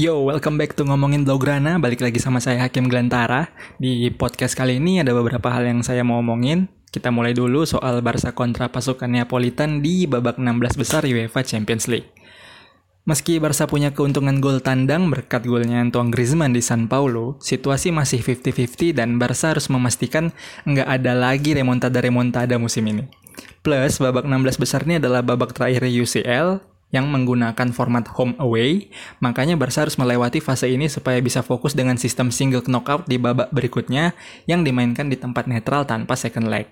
Yo, welcome back to Ngomongin Blaugrana. Balik lagi sama saya Hakim Glantara. Di podcast kali ini ada beberapa hal yang saya mau omongin. Kita mulai dulu soal Barca kontra pasukan Neapolitan di babak 16 besar UEFA Champions League. Meski Barca punya keuntungan gol tandang berkat golnya Antoine Griezmann di San Paulo, situasi masih 50-50 dan Barca harus memastikan nggak ada lagi remontada-remontada musim ini. Plus, babak 16 besar ini adalah babak terakhir UCL yang menggunakan format home away, makanya Barca harus melewati fase ini supaya bisa fokus dengan sistem single knockout di babak berikutnya yang dimainkan di tempat netral tanpa second leg.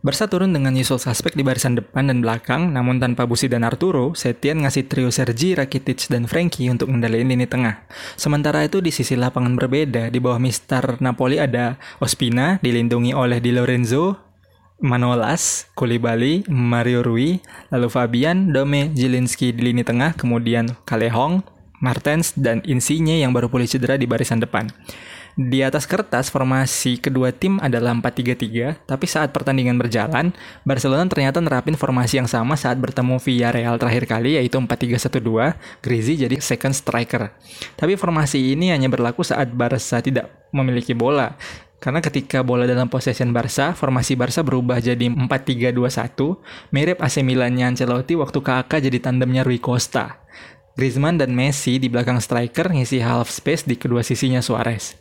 Barca turun dengan usual suspect di barisan depan dan belakang, namun tanpa Busi dan Arturo, Setien ngasih trio Sergi, Rakitic, dan Frankie untuk mengendalikan lini tengah. Sementara itu di sisi lapangan berbeda, di bawah Mister Napoli ada Ospina, dilindungi oleh Di Lorenzo, Manolas, Kulibali, Mario Rui, lalu Fabian, Dome, Jelinski di lini tengah, kemudian Kalehong, Martens, dan Insigne yang baru pulih cedera di barisan depan. Di atas kertas, formasi kedua tim adalah 4-3-3, tapi saat pertandingan berjalan, Barcelona ternyata nerapin formasi yang sama saat bertemu Villarreal terakhir kali, yaitu 4-3-1-2, Griezzi jadi second striker. Tapi formasi ini hanya berlaku saat Barca tidak memiliki bola. Karena ketika bola dalam possession Barca, formasi Barca berubah jadi 4-3-2-1, mirip AC Milan-nya Ancelotti waktu kakak jadi tandemnya Rui Costa. Griezmann dan Messi di belakang striker ngisi half space di kedua sisinya Suarez.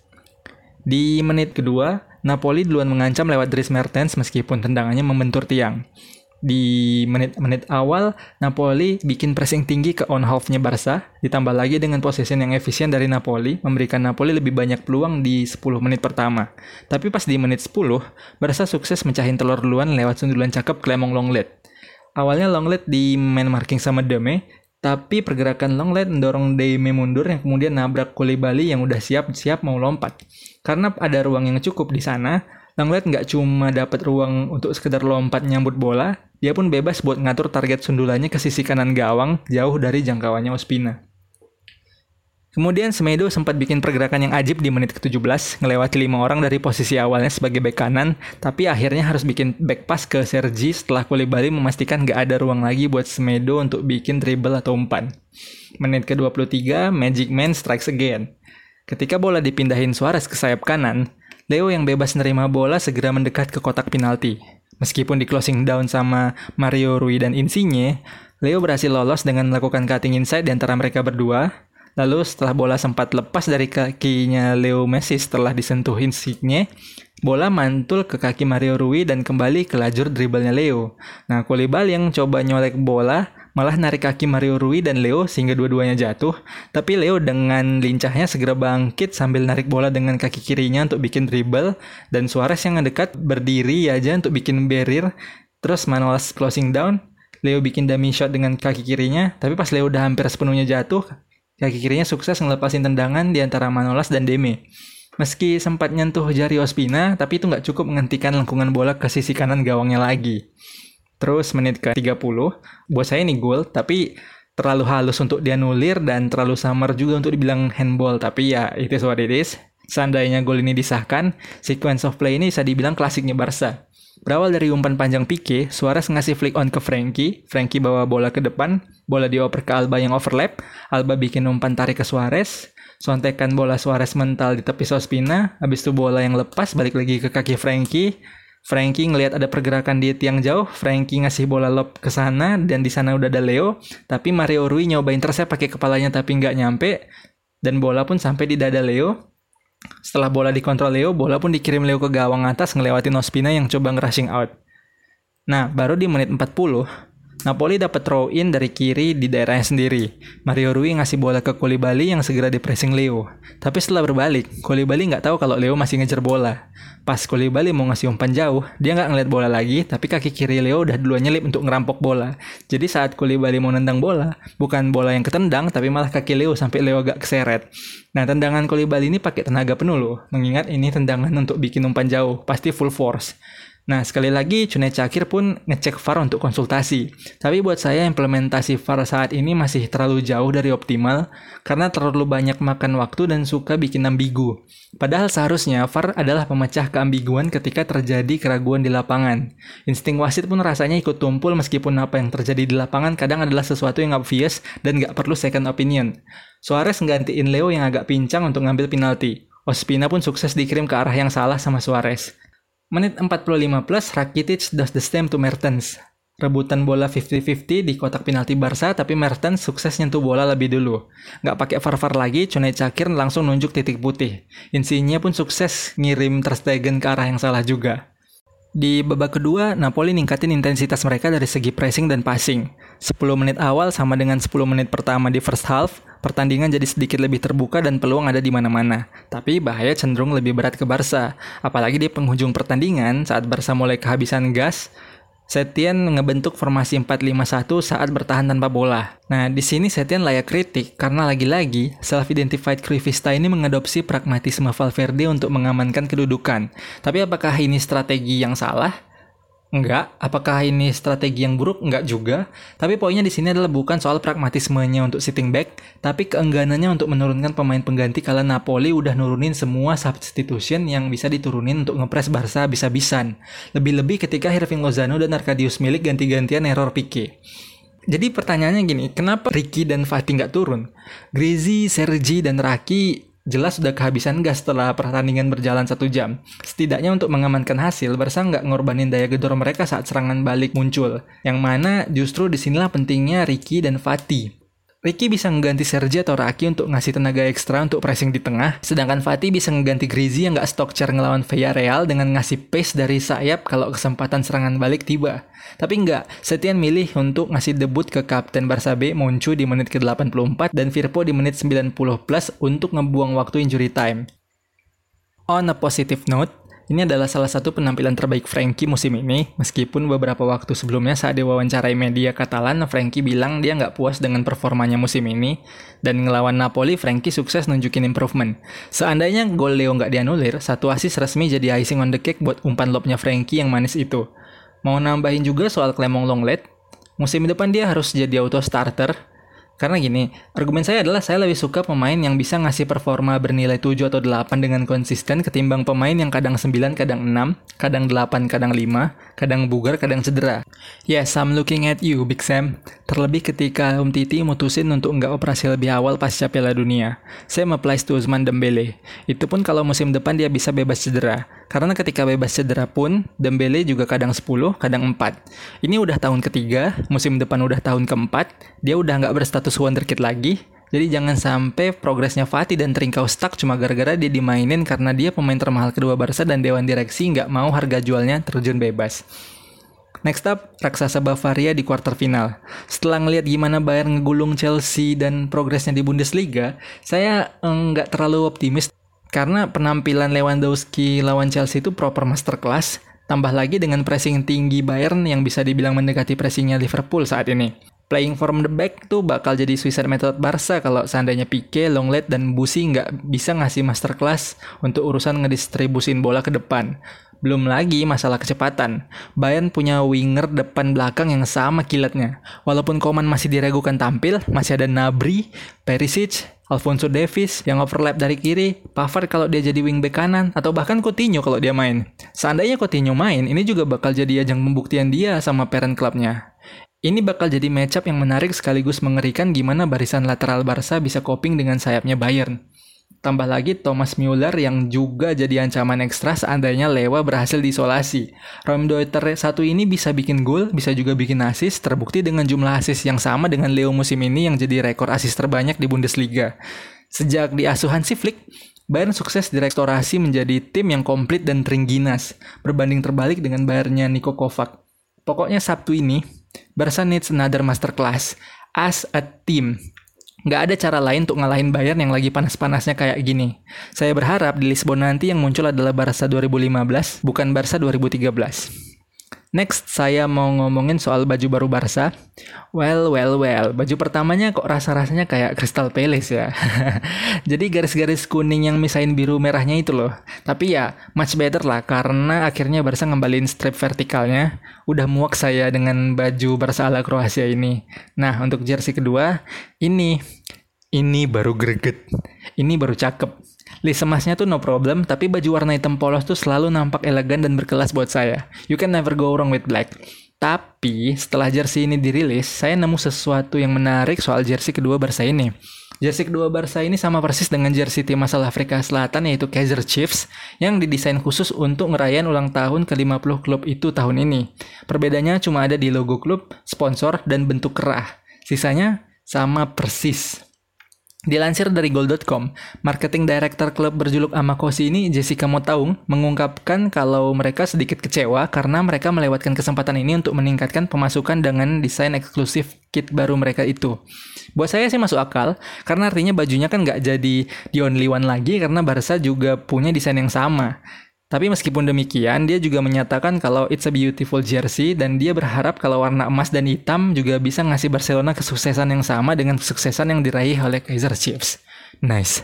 Di menit kedua, Napoli duluan mengancam lewat Dries Mertens meskipun tendangannya membentur tiang di menit-menit awal Napoli bikin pressing tinggi ke on half-nya Barca, ditambah lagi dengan possession yang efisien dari Napoli, memberikan Napoli lebih banyak peluang di 10 menit pertama. Tapi pas di menit 10, Barca sukses mencahin telur duluan lewat sundulan cakep Clement Longlet. Awalnya Longlet di man marking sama Deme, tapi pergerakan Longlet mendorong Deme mundur yang kemudian nabrak Koulibaly yang udah siap-siap mau lompat. Karena ada ruang yang cukup di sana, Longlet nggak cuma dapat ruang untuk sekedar lompat nyambut bola, dia pun bebas buat ngatur target sundulannya ke sisi kanan gawang jauh dari jangkauannya Ospina. Kemudian Semedo sempat bikin pergerakan yang ajib di menit ke-17, ngelewati lima orang dari posisi awalnya sebagai back kanan, tapi akhirnya harus bikin back pass ke Sergi setelah Koulibaly memastikan gak ada ruang lagi buat Semedo untuk bikin dribble atau umpan. Menit ke-23, Magic Man strikes again. Ketika bola dipindahin Suarez ke sayap kanan, Leo yang bebas nerima bola segera mendekat ke kotak penalti. Meskipun di closing down sama Mario Rui dan Insigne, Leo berhasil lolos dengan melakukan cutting inside di antara mereka berdua. Lalu setelah bola sempat lepas dari kakinya Leo Messi setelah disentuh Insigne, bola mantul ke kaki Mario Rui dan kembali ke lajur dribblenya Leo. Nah, Koulibaly yang coba nyolek bola malah narik kaki Mario Rui dan Leo sehingga dua-duanya jatuh. Tapi Leo dengan lincahnya segera bangkit sambil narik bola dengan kaki kirinya untuk bikin dribble dan Suarez yang dekat berdiri aja untuk bikin barrier. Terus Manolas closing down, Leo bikin dummy shot dengan kaki kirinya, tapi pas Leo udah hampir sepenuhnya jatuh, kaki kirinya sukses ngelepasin tendangan di antara Manolas dan Deme. Meski sempat nyentuh jari Ospina, tapi itu nggak cukup menghentikan lengkungan bola ke sisi kanan gawangnya lagi. Terus menit ke 30, buat saya ini gol, tapi terlalu halus untuk dianulir dan terlalu samar juga untuk dibilang handball. Tapi ya, itu what it is. Seandainya gol ini disahkan, sequence of play ini bisa dibilang klasiknya Barca. Berawal dari umpan panjang Pique, Suarez ngasih flick on ke Frankie, Frankie bawa bola ke depan, bola dioper ke Alba yang overlap, Alba bikin umpan tarik ke Suarez, sontekan bola Suarez mental di tepi Sospina, habis itu bola yang lepas balik lagi ke kaki Frankie, Frankie ngelihat ada pergerakan di tiang jauh, Frankie ngasih bola lob ke sana dan di sana udah ada Leo, tapi Mario Rui nyoba intercept pakai kepalanya tapi nggak nyampe dan bola pun sampai di dada Leo. Setelah bola dikontrol Leo, bola pun dikirim Leo ke gawang atas ngelewatin Ospina yang coba ngerushing out. Nah, baru di menit 40, Napoli dapat throw in dari kiri di daerahnya sendiri. Mario Rui ngasih bola ke Koulibaly yang segera di pressing Leo. Tapi setelah berbalik, Koulibaly nggak tahu kalau Leo masih ngejar bola. Pas Koulibaly mau ngasih umpan jauh, dia nggak ngeliat bola lagi, tapi kaki kiri Leo udah duluan nyelip untuk ngerampok bola. Jadi saat Koulibaly mau nendang bola, bukan bola yang ketendang, tapi malah kaki Leo sampai Leo agak keseret. Nah, tendangan Koulibaly ini pakai tenaga penuh loh, mengingat ini tendangan untuk bikin umpan jauh, pasti full force. Nah, sekali lagi Cunei Cakir pun ngecek VAR untuk konsultasi. Tapi buat saya implementasi VAR saat ini masih terlalu jauh dari optimal karena terlalu banyak makan waktu dan suka bikin ambigu. Padahal seharusnya VAR adalah pemecah keambiguan ketika terjadi keraguan di lapangan. Insting wasit pun rasanya ikut tumpul meskipun apa yang terjadi di lapangan kadang adalah sesuatu yang obvious dan nggak perlu second opinion. Suarez nggantiin Leo yang agak pincang untuk ngambil penalti. Ospina pun sukses dikirim ke arah yang salah sama Suarez. Menit 45 plus, Rakitic does the same to Mertens. Rebutan bola 50-50 di kotak penalti Barca, tapi Mertens sukses nyentuh bola lebih dulu. Nggak pakai far-far lagi, Cunei Cakir langsung nunjuk titik putih. Insinya pun sukses ngirim Ter Stegen ke arah yang salah juga. Di babak kedua, Napoli ningkatin intensitas mereka dari segi pressing dan passing. 10 menit awal sama dengan 10 menit pertama di first half, pertandingan jadi sedikit lebih terbuka dan peluang ada di mana-mana. Tapi bahaya cenderung lebih berat ke Barca. Apalagi di penghujung pertandingan saat Barca mulai kehabisan gas, Setien ngebentuk formasi 4-5-1 saat bertahan tanpa bola. Nah, di sini Setien layak kritik karena lagi-lagi self-identified Cruyffista ini mengadopsi pragmatisme Valverde untuk mengamankan kedudukan. Tapi apakah ini strategi yang salah? Enggak, apakah ini strategi yang buruk? Enggak juga. Tapi poinnya di sini adalah bukan soal pragmatismenya untuk sitting back, tapi keengganannya untuk menurunkan pemain pengganti kalau Napoli udah nurunin semua substitution yang bisa diturunin untuk ngepres Barca bisa-bisan. Lebih-lebih ketika Hirving Lozano dan Arkadius Milik ganti-gantian error Pique. Jadi pertanyaannya gini, kenapa Ricky dan Fatih nggak turun? Grizi, Sergi, dan Raki jelas sudah kehabisan gas setelah pertandingan berjalan satu jam. Setidaknya untuk mengamankan hasil, Barca nggak ngorbanin daya gedor mereka saat serangan balik muncul. Yang mana justru di sinilah pentingnya Ricky dan Fatih. Ricky bisa mengganti Sergi atau Raki untuk ngasih tenaga ekstra untuk pressing di tengah, sedangkan Fatih bisa mengganti Grizi yang nggak stok car ngelawan Villarreal dengan ngasih pace dari sayap kalau kesempatan serangan balik tiba. Tapi nggak, Setien milih untuk ngasih debut ke Kapten Barca B Moncu di menit ke-84 dan Firpo di menit 90 plus untuk ngebuang waktu injury time. On a positive note, ini adalah salah satu penampilan terbaik Frankie musim ini, meskipun beberapa waktu sebelumnya saat diwawancarai media Katalan, Frankie bilang dia nggak puas dengan performanya musim ini, dan ngelawan Napoli, Frankie sukses nunjukin improvement. Seandainya gol Leo nggak dianulir, satu asis resmi jadi icing on the cake buat umpan lobnya Frankie yang manis itu. Mau nambahin juga soal Clemong Longlet, musim depan dia harus jadi auto starter, karena gini, argumen saya adalah saya lebih suka pemain yang bisa ngasih performa bernilai 7 atau 8 dengan konsisten ketimbang pemain yang kadang 9, kadang 6, kadang 8, kadang 5, kadang bugar, kadang cedera. Yes, I'm looking at you, Big Sam. Terlebih ketika Om Titi mutusin untuk nggak operasi lebih awal pasca Piala Dunia. Same applies to Usman Dembele. Itu pun kalau musim depan dia bisa bebas cedera. Karena ketika bebas cedera pun, Dembele juga kadang 10, kadang 4. Ini udah tahun ketiga, musim depan udah tahun keempat, dia udah nggak berstatus wonderkid lagi, jadi jangan sampai progresnya Fatih dan Trinkau stuck cuma gara-gara dia dimainin karena dia pemain termahal kedua Barca dan Dewan Direksi nggak mau harga jualnya terjun bebas. Next up, raksasa Bavaria di kuarter final. Setelah ngelihat gimana Bayern ngegulung Chelsea dan progresnya di Bundesliga, saya eh, nggak terlalu optimis karena penampilan Lewandowski lawan Chelsea itu proper masterclass, tambah lagi dengan pressing tinggi Bayern yang bisa dibilang mendekati pressingnya Liverpool saat ini. Playing from the back tuh bakal jadi suicide method Barca kalau seandainya Pique, Longlet, dan Busi nggak bisa ngasih masterclass untuk urusan ngedistribusin bola ke depan. Belum lagi masalah kecepatan. Bayern punya winger depan belakang yang sama kilatnya. Walaupun Koman masih diragukan tampil, masih ada Nabri, Perisic, Alfonso Davis yang overlap dari kiri, Pavard kalau dia jadi wingback kanan, atau bahkan Coutinho kalau dia main. Seandainya Coutinho main, ini juga bakal jadi ajang pembuktian dia sama parent clubnya. Ini bakal jadi matchup yang menarik sekaligus mengerikan gimana barisan lateral Barca bisa coping dengan sayapnya Bayern. Tambah lagi Thomas Müller yang juga jadi ancaman ekstra seandainya Lewa berhasil diisolasi. Rom Deuter satu ini bisa bikin gol, bisa juga bikin assist, terbukti dengan jumlah assist yang sama dengan Leo musim ini yang jadi rekor assist terbanyak di Bundesliga. Sejak di asuhan si Flick, Bayern sukses direktorasi menjadi tim yang komplit dan teringginas, berbanding terbalik dengan Bayernnya Niko Kovac. Pokoknya Sabtu ini, Barca needs another masterclass as a team Nggak ada cara lain untuk ngalahin Bayern yang lagi panas-panasnya kayak gini. Saya berharap di Lisbon nanti yang muncul adalah Barca 2015, bukan Barca 2013. Next, saya mau ngomongin soal baju baru Barca. Well, well, well. Baju pertamanya kok rasa-rasanya kayak Crystal Palace ya. Jadi garis-garis kuning yang misain biru merahnya itu loh. Tapi ya, much better lah karena akhirnya Barca ngembalin strip vertikalnya. Udah muak saya dengan baju Barca ala Kroasia ini. Nah, untuk jersey kedua, ini. Ini baru greget. Ini baru cakep. List emasnya tuh no problem, tapi baju warna hitam polos tuh selalu nampak elegan dan berkelas buat saya. You can never go wrong with black. Tapi setelah jersey ini dirilis, saya nemu sesuatu yang menarik soal jersey kedua Barca ini. Jersey kedua Barca ini sama persis dengan jersey tim asal Afrika Selatan yaitu Kaiser Chiefs yang didesain khusus untuk ngerayain ulang tahun ke-50 klub itu tahun ini. Perbedaannya cuma ada di logo klub, sponsor, dan bentuk kerah. Sisanya sama persis. Dilansir dari gold.com, marketing director klub berjuluk Amakosi ini Jessica Motaung mengungkapkan kalau mereka sedikit kecewa karena mereka melewatkan kesempatan ini untuk meningkatkan pemasukan dengan desain eksklusif kit baru mereka itu. Buat saya sih masuk akal, karena artinya bajunya kan nggak jadi the only one lagi karena Barca juga punya desain yang sama. Tapi meskipun demikian, dia juga menyatakan kalau it's a beautiful jersey dan dia berharap kalau warna emas dan hitam juga bisa ngasih Barcelona kesuksesan yang sama dengan kesuksesan yang diraih oleh Kaiser Chiefs. Nice.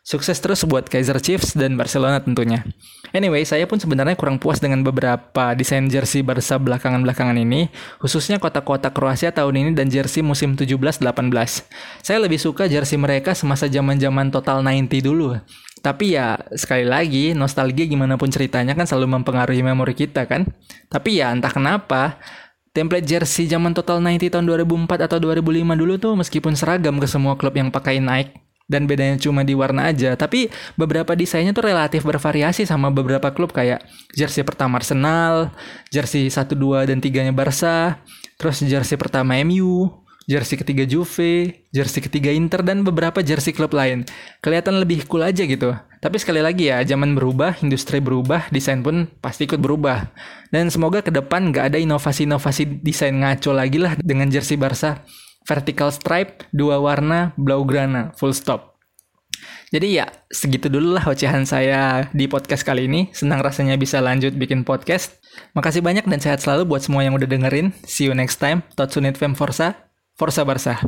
Sukses terus buat Kaiser Chiefs dan Barcelona tentunya. Anyway, saya pun sebenarnya kurang puas dengan beberapa desain jersey Barca belakangan-belakangan ini, khususnya kotak-kotak Kroasia tahun ini dan jersey musim 17-18. Saya lebih suka jersey mereka semasa zaman-zaman total 90 dulu. Tapi ya sekali lagi nostalgia gimana pun ceritanya kan selalu mempengaruhi memori kita kan. Tapi ya entah kenapa template jersey zaman Total 90 tahun 2004 atau 2005 dulu tuh meskipun seragam ke semua klub yang pakai Nike dan bedanya cuma di warna aja, tapi beberapa desainnya tuh relatif bervariasi sama beberapa klub kayak jersey pertama Arsenal, jersey 1 2 dan 3-nya Barca, terus jersey pertama MU, jersey ketiga Juve, jersey ketiga Inter dan beberapa jersey klub lain. Kelihatan lebih cool aja gitu. Tapi sekali lagi ya, zaman berubah, industri berubah, desain pun pasti ikut berubah. Dan semoga ke depan nggak ada inovasi-inovasi desain ngaco lagi lah dengan jersey Barca. Vertical stripe, dua warna, blaugrana, full stop. Jadi ya, segitu dulu lah ocehan saya di podcast kali ini. Senang rasanya bisa lanjut bikin podcast. Makasih banyak dan sehat selalu buat semua yang udah dengerin. See you next time. Totsunit Fem Forza. Forza Barca.